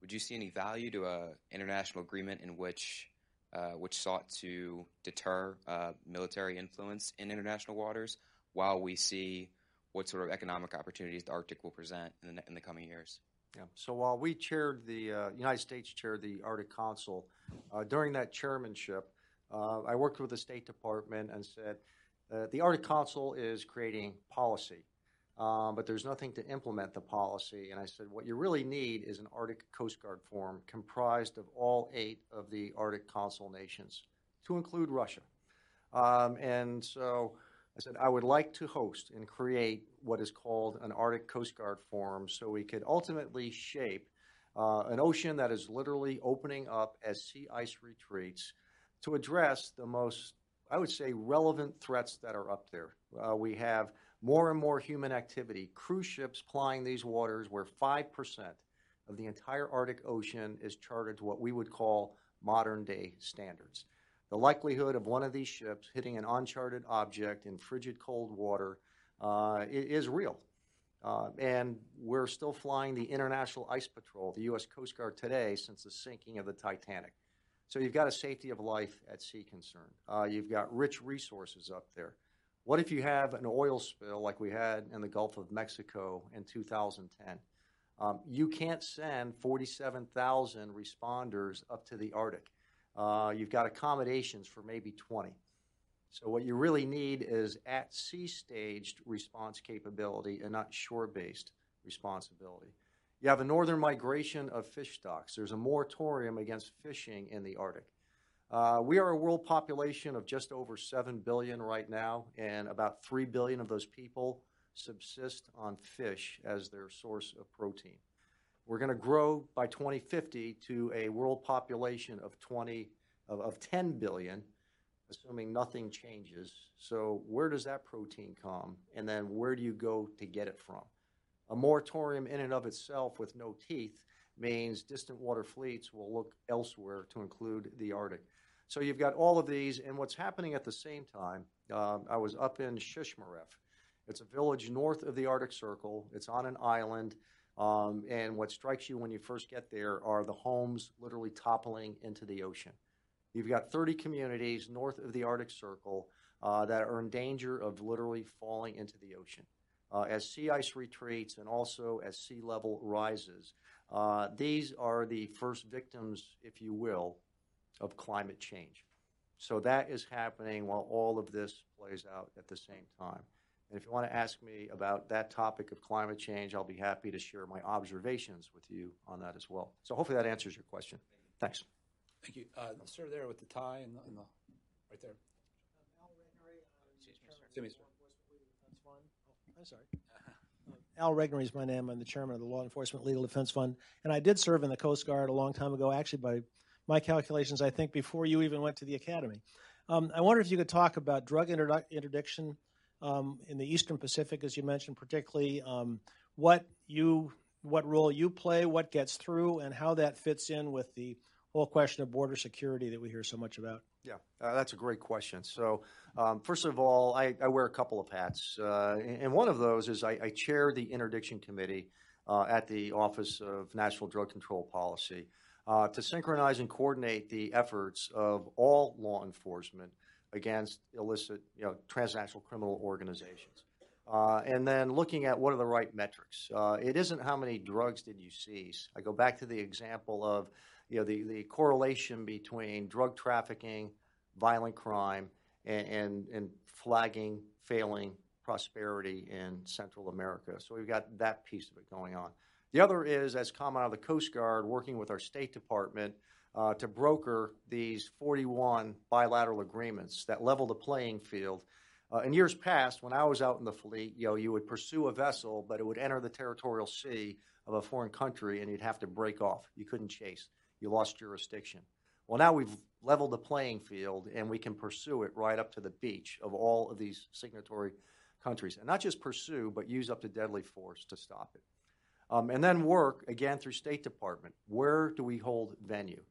would you see any value to a international agreement in which uh, which sought to deter uh, military influence in international waters while we see what sort of economic opportunities the Arctic will present in the, in the coming years? Yeah. So while we chaired the uh, United States chaired the Arctic Council, uh, during that chairmanship, uh, I worked with the State Department and said uh, the Arctic Council is creating policy, um, but there's nothing to implement the policy. And I said what you really need is an Arctic Coast Guard forum comprised of all eight of the Arctic Council nations, to include Russia. Um, and so I said, I would like to host and create what is called an Arctic Coast Guard Forum so we could ultimately shape uh, an ocean that is literally opening up as sea ice retreats to address the most, I would say, relevant threats that are up there. Uh, we have more and more human activity, cruise ships plying these waters where 5% of the entire Arctic Ocean is charted to what we would call modern day standards the likelihood of one of these ships hitting an uncharted object in frigid cold water uh, is real. Uh, and we're still flying the International Ice Patrol, the U.S. Coast Guard today, since the sinking of the Titanic. So you've got a safety of life at sea concern. Uh, you've got rich resources up there. What if you have an oil spill like we had in the Gulf of Mexico in 2010? Um, you can't send 47,000 responders up to the Arctic. Uh, you've got accommodations for maybe 20. So what you really need is at sea staged response capability and not shore based responsibility. You have a northern migration of fish stocks. There's a moratorium against fishing in the Arctic. Uh, we are a world population of just over 7 billion right now, and about 3 billion of those people subsist on fish as their source of protein. We're going to grow by 2050 to a world population of 20 of, of 10 billion, assuming nothing changes. So where does that protein come, and then where do you go to get it from? A moratorium in and of itself with no teeth means distant water fleets will look elsewhere to include the Arctic. So you've got all of these, and what's happening at the same time. Um, I was up in Shishmaref. It's a village north of the Arctic Circle. It's on an island. Um, and what strikes you when you first get there are the homes literally toppling into the ocean. You've got 30 communities north of the Arctic Circle uh, that are in danger of literally falling into the ocean. Uh, as sea ice retreats and also as sea level rises, uh, these are the first victims, if you will, of climate change. So that is happening while all of this plays out at the same time. And if you want to ask me about that topic of climate change, I'll be happy to share my observations with you on that as well. So hopefully that answers your question. Thanks. Thank you. Uh, sir, there with the tie and the, and the right there. Excuse me, sir. I'm sorry. [LAUGHS] Al Regnery is my name. I'm the chairman of the Law Enforcement Legal Defense Fund, and I did serve in the Coast Guard a long time ago. Actually, by my calculations, I think before you even went to the academy. Um, I wonder if you could talk about drug interdiction in the Eastern Pacific, as you mentioned, particularly um, what you what role you play, what gets through, and how that fits in with the whole question of border security that we hear so much about. Yeah, uh, that's a great question. So, um, first of all, I, I, wear a couple of hats, uh, and one of those is I, I chair the interdiction committee uh, at the Office of National Drug Control Policy uh, to synchronize and coordinate the efforts of all law enforcement against illicit, you know, transnational criminal organizations. Uh, and then looking at what are the right metrics. Uh, it isn't how many drugs did you seize. I go back to the example of, you know, the, the correlation between drug trafficking, violent crime, and, and, and flagging failing prosperity in Central America. So we've got that piece of it going on. The other is, as common out of the Coast Guard, working with our State Department uh, to broker these 41 bilateral agreements that level the playing field. Uh, in years past, when I was out in the fleet, you know, you would pursue a vessel, but it would enter the territorial sea of a foreign country, and you'd have to break off. You couldn't chase. You lost jurisdiction. Well, now we've leveled the playing field, and we can pursue it right up to the beach of all of these signatory countries, and not just pursue, but use up to deadly force to stop it. Um, and then work again through State Department. Where do we hold venue?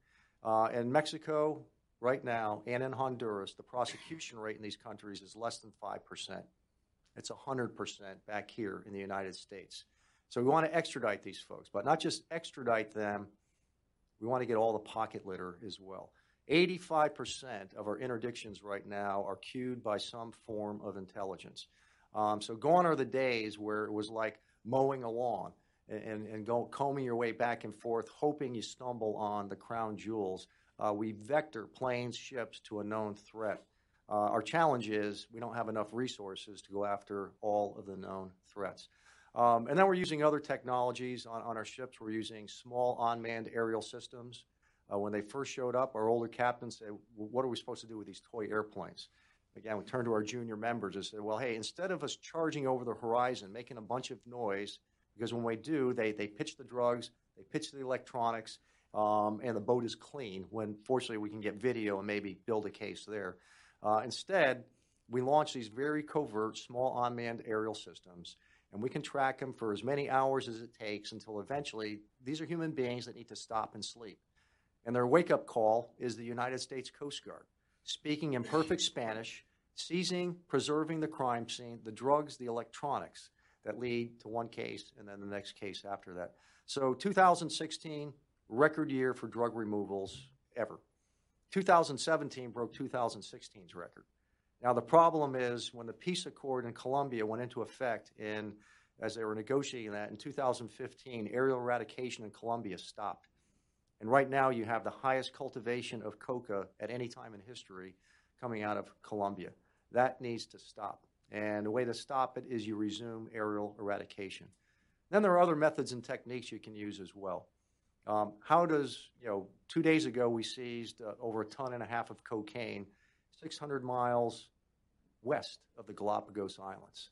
Uh, in Mexico, right now, and in Honduras, the prosecution rate in these countries is less than 5%. It's 100% back here in the United States. So we want to extradite these folks, but not just extradite them We want to get all the pocket litter as well. 85% of our interdictions right now are cued by some form of intelligence. Um, so gone are the days where it was like mowing a lawn and, and go, combing your way back and forth, hoping you stumble on the crown jewels. Uh, we vector planes, ships to a known threat. Uh, our challenge is we don't have enough resources to go after all of the known threats. Um, and then we're using other technologies on, on our ships. We're using small unmanned aerial systems. Uh, when they first showed up, our older captains said, What are we supposed to do with these toy airplanes? Again, we turned to our junior members and said, Well, hey, instead of us charging over the horizon, making a bunch of noise, because when we do, they, they pitch the drugs, they pitch the electronics, um, and the boat is clean when fortunately we can get video and maybe build a case there. Uh, instead, we launch these very covert small unmanned aerial systems and we can track them for as many hours as it takes until eventually these are human beings that need to stop and sleep. And their wake up call is the United States Coast Guard, speaking in perfect Spanish, seizing, preserving the crime scene, the drugs, the electronics that lead to one case and then the next case after that. So 2016, record year for drug removals ever. 2017 broke 2016's record. Now, the problem is when the peace accord in Colombia went into effect in, as they were negotiating that in 2015, aerial eradication in Colombia stopped. And right now, you have the highest cultivation of coca at any time in history coming out of Colombia. That needs to stop. And the way to stop it is you resume aerial eradication. Then there are other methods and techniques you can use as well. Um, how does, you know, two days ago we seized uh, over a ton and a half of cocaine 600 miles west of the Galapagos Islands.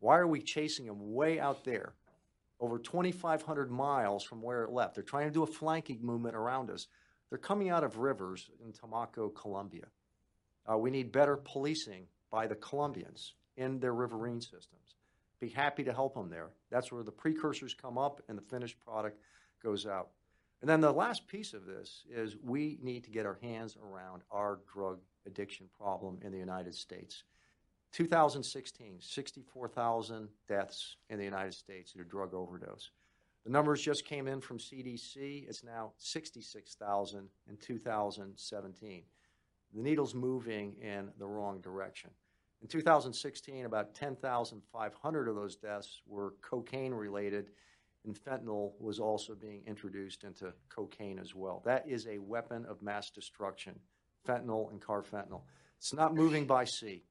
Why are we chasing them way out there, over 2,500 miles from where it left? They're trying to do a flanking movement around us. They're coming out of rivers in Tumaco, Colombia. Uh, we need better policing by the Colombians in their riverine systems. Be happy to help them there. That's where the precursors come up and the finished product goes out. And then the last piece of this is we need to get our hands around our drug addiction problem in the United States. 2016, 64,000 deaths in the United States due to drug overdose. The numbers just came in from CDC. It's now 66,000 in 2017. The needle's moving in the wrong direction. In 2016, about 10,500 of those deaths were cocaine related, and fentanyl was also being introduced into cocaine as well. That is a weapon of mass destruction fentanyl and carfentanil. It's not moving by sea.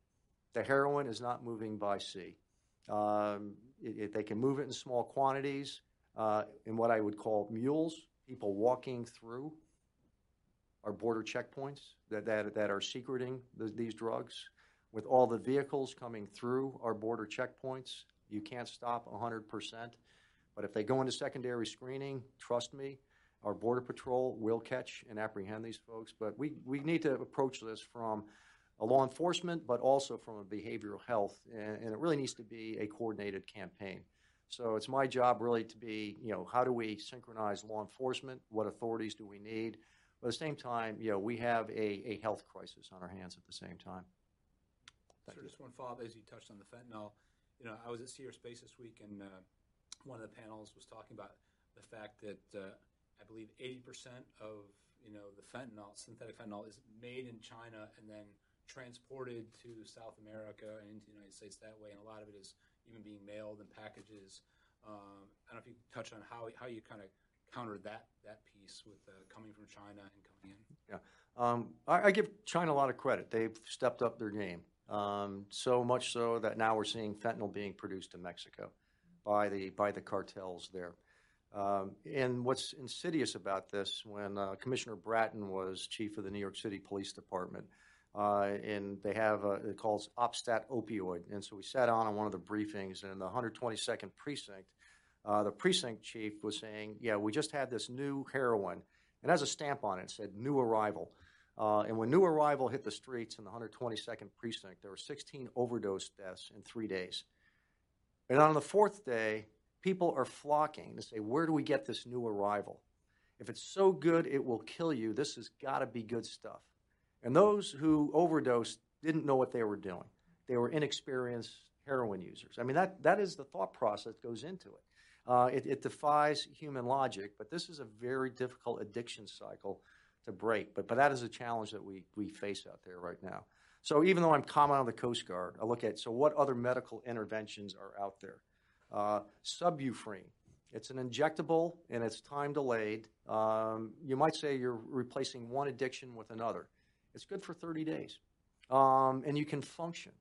The heroin is not moving by sea. Um, it, it, they can move it in small quantities uh, in what I would call mules, people walking through our border checkpoints that, that, that are secreting the, these drugs. With all the vehicles coming through our border checkpoints, you can't stop 100%. But if they go into secondary screening, trust me, our Border Patrol will catch and apprehend these folks, but we, we need to approach this from a law enforcement, but also from a behavioral health, and, and, it really needs to be a coordinated campaign. So it's my job really to be, you know, how do we synchronize law enforcement? What authorities do we need? But at the same time, you know, we have a, a health crisis on our hands at the same time. Thank just one follow-up as you touched on the fentanyl. You know, I was at Air Space this week, and uh, one of the panels was talking about the fact that uh, I believe 80% of you know the fentanyl, synthetic fentanyl, is made in China and then transported to South America and into the United States that way, and a lot of it is even being mailed in packages. Um, I don't know if you touch on how how you kind of counter that that piece with uh, coming from China and coming in. Yeah, um, I, I, give China a lot of credit. They've stepped up their game. Um, so much so that now we're seeing fentanyl being produced in Mexico by the by the cartels there. Um, and what's insidious about this, when uh, Commissioner Bratton was chief of the New York City Police Department, uh, and they have a, it calls OPSTAT opioid. And so we sat on on one of the briefings, in the 122nd precinct, uh, the precinct chief was saying, "Yeah, we just had this new heroin, and has a stamp on it. It said new arrival." Uh, and when new arrival hit the streets in the 122nd precinct, there were 16 overdose deaths in three days. And on the fourth day, people are flocking to say, Where do we get this new arrival? If it's so good it will kill you, this has got to be good stuff. And those who overdosed didn't know what they were doing. They were inexperienced heroin users. I mean, that, that is the thought process that goes into it. Uh, it, it defies human logic, but this is a very difficult addiction cycle to break. But, but that is a challenge that we, we face out there right now. So even though I'm common on the Coast Guard, I look at so what other medical interventions are out there. Uh, Subufrene, it's an injectable and it's time delayed. Um, you might say you're replacing one addiction with another. It's good for 30 days, um, and you can function.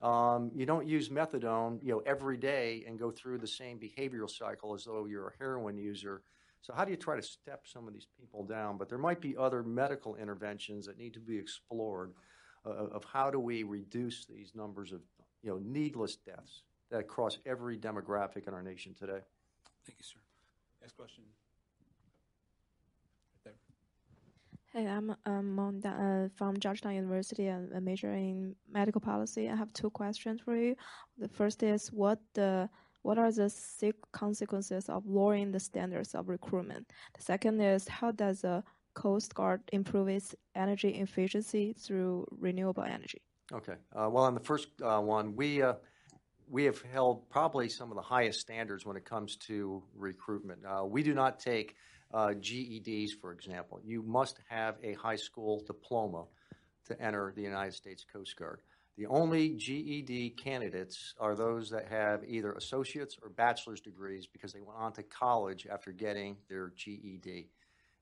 Um, you don't use methadone, you know, every day and go through the same behavioral cycle as though you're a heroin user. So how do you try to step some of these people down? But there might be other medical interventions that need to be explored uh, of how do we reduce these numbers of, you know, needless deaths that cross every demographic in our nation today. Thank you, sir. Next question. Hey, I'm um, Monda, uh, from Georgetown University and a major in medical policy. I have two questions for you. The first is what the what are the consequences of lowering the standards of recruitment? The second is how does the Coast Guard improve its energy efficiency through renewable energy? Okay. Uh, well, on the first uh, one, we uh, we have held probably some of the highest standards when it comes to recruitment. Uh, we do not take uh, GEDs, for example. You must have a high school diploma to enter the United States Coast Guard. The only GED candidates are those that have either associate's or bachelor's degrees because they went on to college after getting their GED.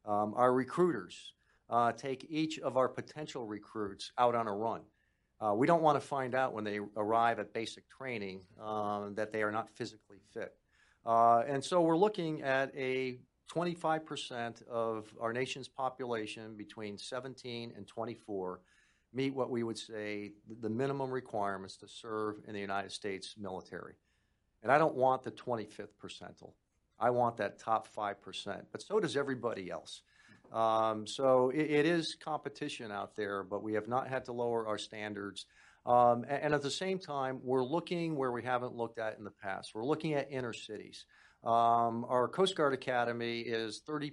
Um, our recruiters uh, take each of our potential recruits out on a run. Uh, we don't want to find out when they arrive at basic training um, that they are not physically fit. Uh, and so we're looking at a 25% of our nation's population between 17 and 24 meet what we would say the minimum requirements to serve in the United States military. And I don't want the 25th percentile. I want that top 5%, but so does everybody else. Um, so it, it is competition out there, but we have not had to lower our standards. Um, and, and, at the same time, we're looking where we haven't looked at in the past. We're looking at inner cities. Um, our Coast Guard Academy is 33%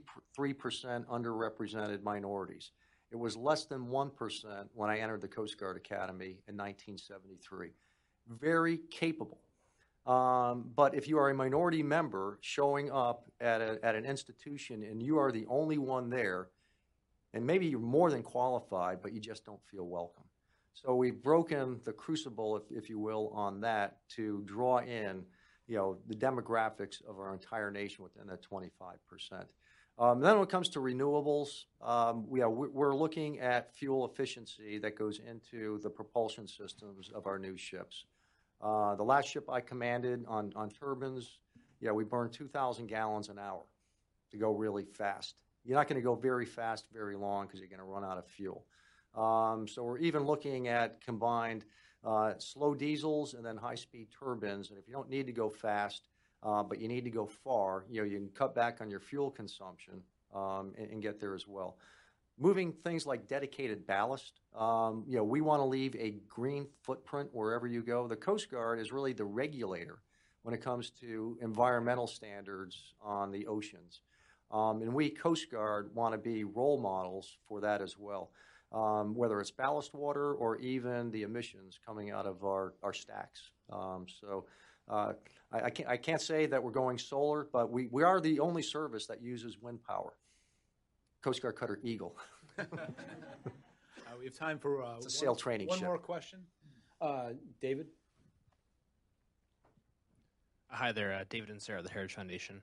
underrepresented minorities. It was less than 1% when I entered the Coast Guard Academy in 1973. Very capable. Um, but if you are a minority member showing up at, a, at an institution and you are the only one there, and maybe you're more than qualified, but you just don't feel welcome. So we've broken the crucible, if, if you will, on that to draw in, you know, the demographics of our entire nation within that 25%. Um, then when it comes to renewables, um, we're looking at fuel efficiency that goes into the propulsion systems of our new ships. Uh, the last ship I commanded on, on turbines, yeah, we burned 2,000 gallons an hour to go really fast. You're not going to go very fast very long because you're going to run out of fuel. Um, so we're even looking at combined uh, slow diesels and then high-speed turbines. And if you don't need to go fast, uh, but you need to go far, you know, you can cut back on your fuel consumption um, and, and, get there as well moving things like dedicated ballast. Um, you know, we want to leave a green footprint wherever you go. The Coast Guard is really the regulator when it comes to environmental standards on the oceans. Um, and we, Coast Guard, want to be role models for that as well, um, whether it's ballast water or even the emissions coming out of our, our stacks. Um, so uh, I, I, can't, I can't say that we're going solar, but we, we are the only service that uses wind power. Coast Guard Cutter Eagle. [LAUGHS] uh, we have time for uh, it's a sail one, training one ship. more question. Uh, David? Hi there, uh, David Inserra, the Heritage Foundation.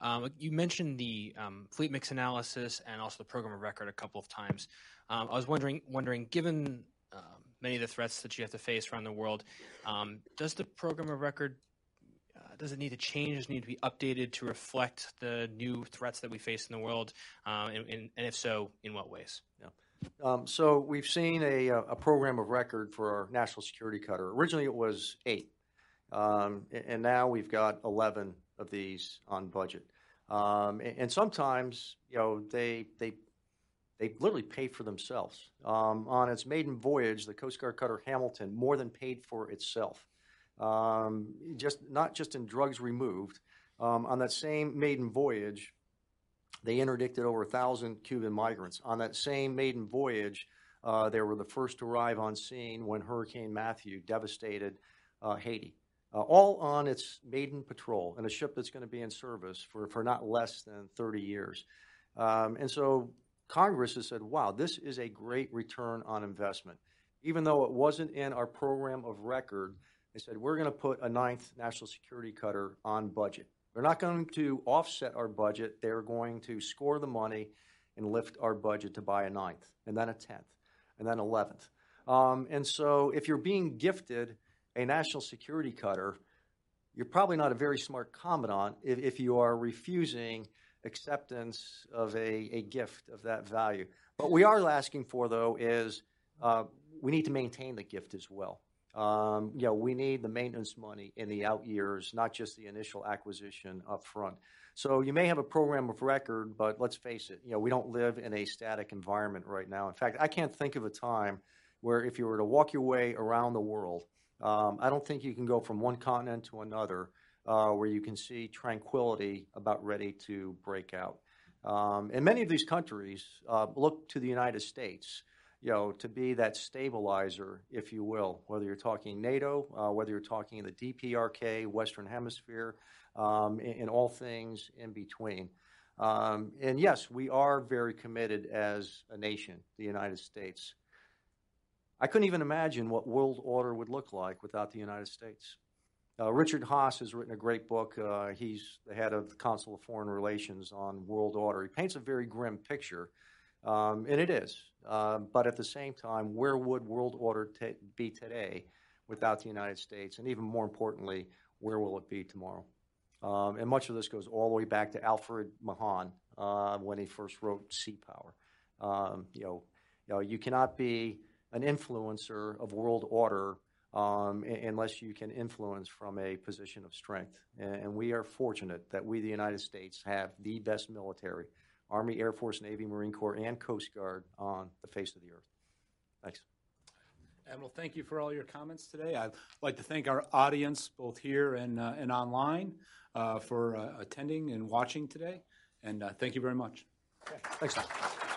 Um, you mentioned the um, fleet mix analysis and also the program of record a couple of times. Um, I was wondering, wondering, given many of the threats that you have to face around the world, um, does the program of record does it need to change? Does it need to be updated to reflect the new threats that we face in the world? Uh, and, and, and, if so, in what ways? Yeah. Um, so we've seen a, a, program of record for our national security cutter. Originally, it was eight, um, and now we've got 11 of these on budget. Um, and, and, sometimes, you know, they they they literally pay for themselves. Um, on its maiden voyage, the Coast Guard cutter Hamilton more than paid for itself um, just not just in drugs removed. Um, on that same maiden voyage, they interdicted over a thousand Cuban migrants. On that same maiden voyage, uh, they were the first to arrive on scene when Hurricane Matthew devastated uh, Haiti. uh, all on its maiden patrol and a ship that's going to be in service for, for not less than 30 years. Um, and so Congress has said, wow, this is a great return on investment. Even though it wasn't in our program of record, they said, we're going to put a ninth national security cutter on budget. They're not going to offset our budget. They're going to score the money and lift our budget to buy a ninth, and then a tenth, and then eleventh. Um, and so, if you're being gifted a national security cutter, you're probably not a very smart commandant if, if you are refusing acceptance of a, a gift of that value. What we are asking for, though, is uh, we need to maintain the gift as well. Um, you know, we need the maintenance money in the out years, not just the initial acquisition up front. So you may have a program of record, but let's face it, you know, we don't live in a static environment right now. In fact, I can't think of a time where if you were to walk your way around the world, um, I don't think you can go from one continent to another uh, where you can see tranquility about ready to break out. Um, and many of these countries uh, look to the United States, you know, to be that stabilizer, if you will, whether you're talking NATO, uh, whether you're talking the DPRK, Western Hemisphere, um, and, and, all things in between. Um, and yes, we are very committed as a nation, the United States. I couldn't even imagine what world order would look like without the United States. Uh, Richard Haass has written a great book. Uh, he's the head of the Council of Foreign Relations on world order. He paints a very grim picture, um, and it is. Uh, but at the same time, where would world order t- be today without the United States? And even more importantly, where will it be tomorrow? Um, and much of this goes all the way back to Alfred Mahan uh, when he first wrote Sea Power. Um, you know, you know, you cannot be an influencer of world order um, unless you can influence from a position of strength. And we are fortunate that we, the United States, have the best military Army, Air Force, Navy, Marine Corps, and Coast Guard on the face of the earth. Thanks. Admiral, thank you for all your comments today. I'd like to thank our audience, both here and, uh, and online, uh, for uh, attending and watching today. And uh, thank you very much. Okay. Thanks.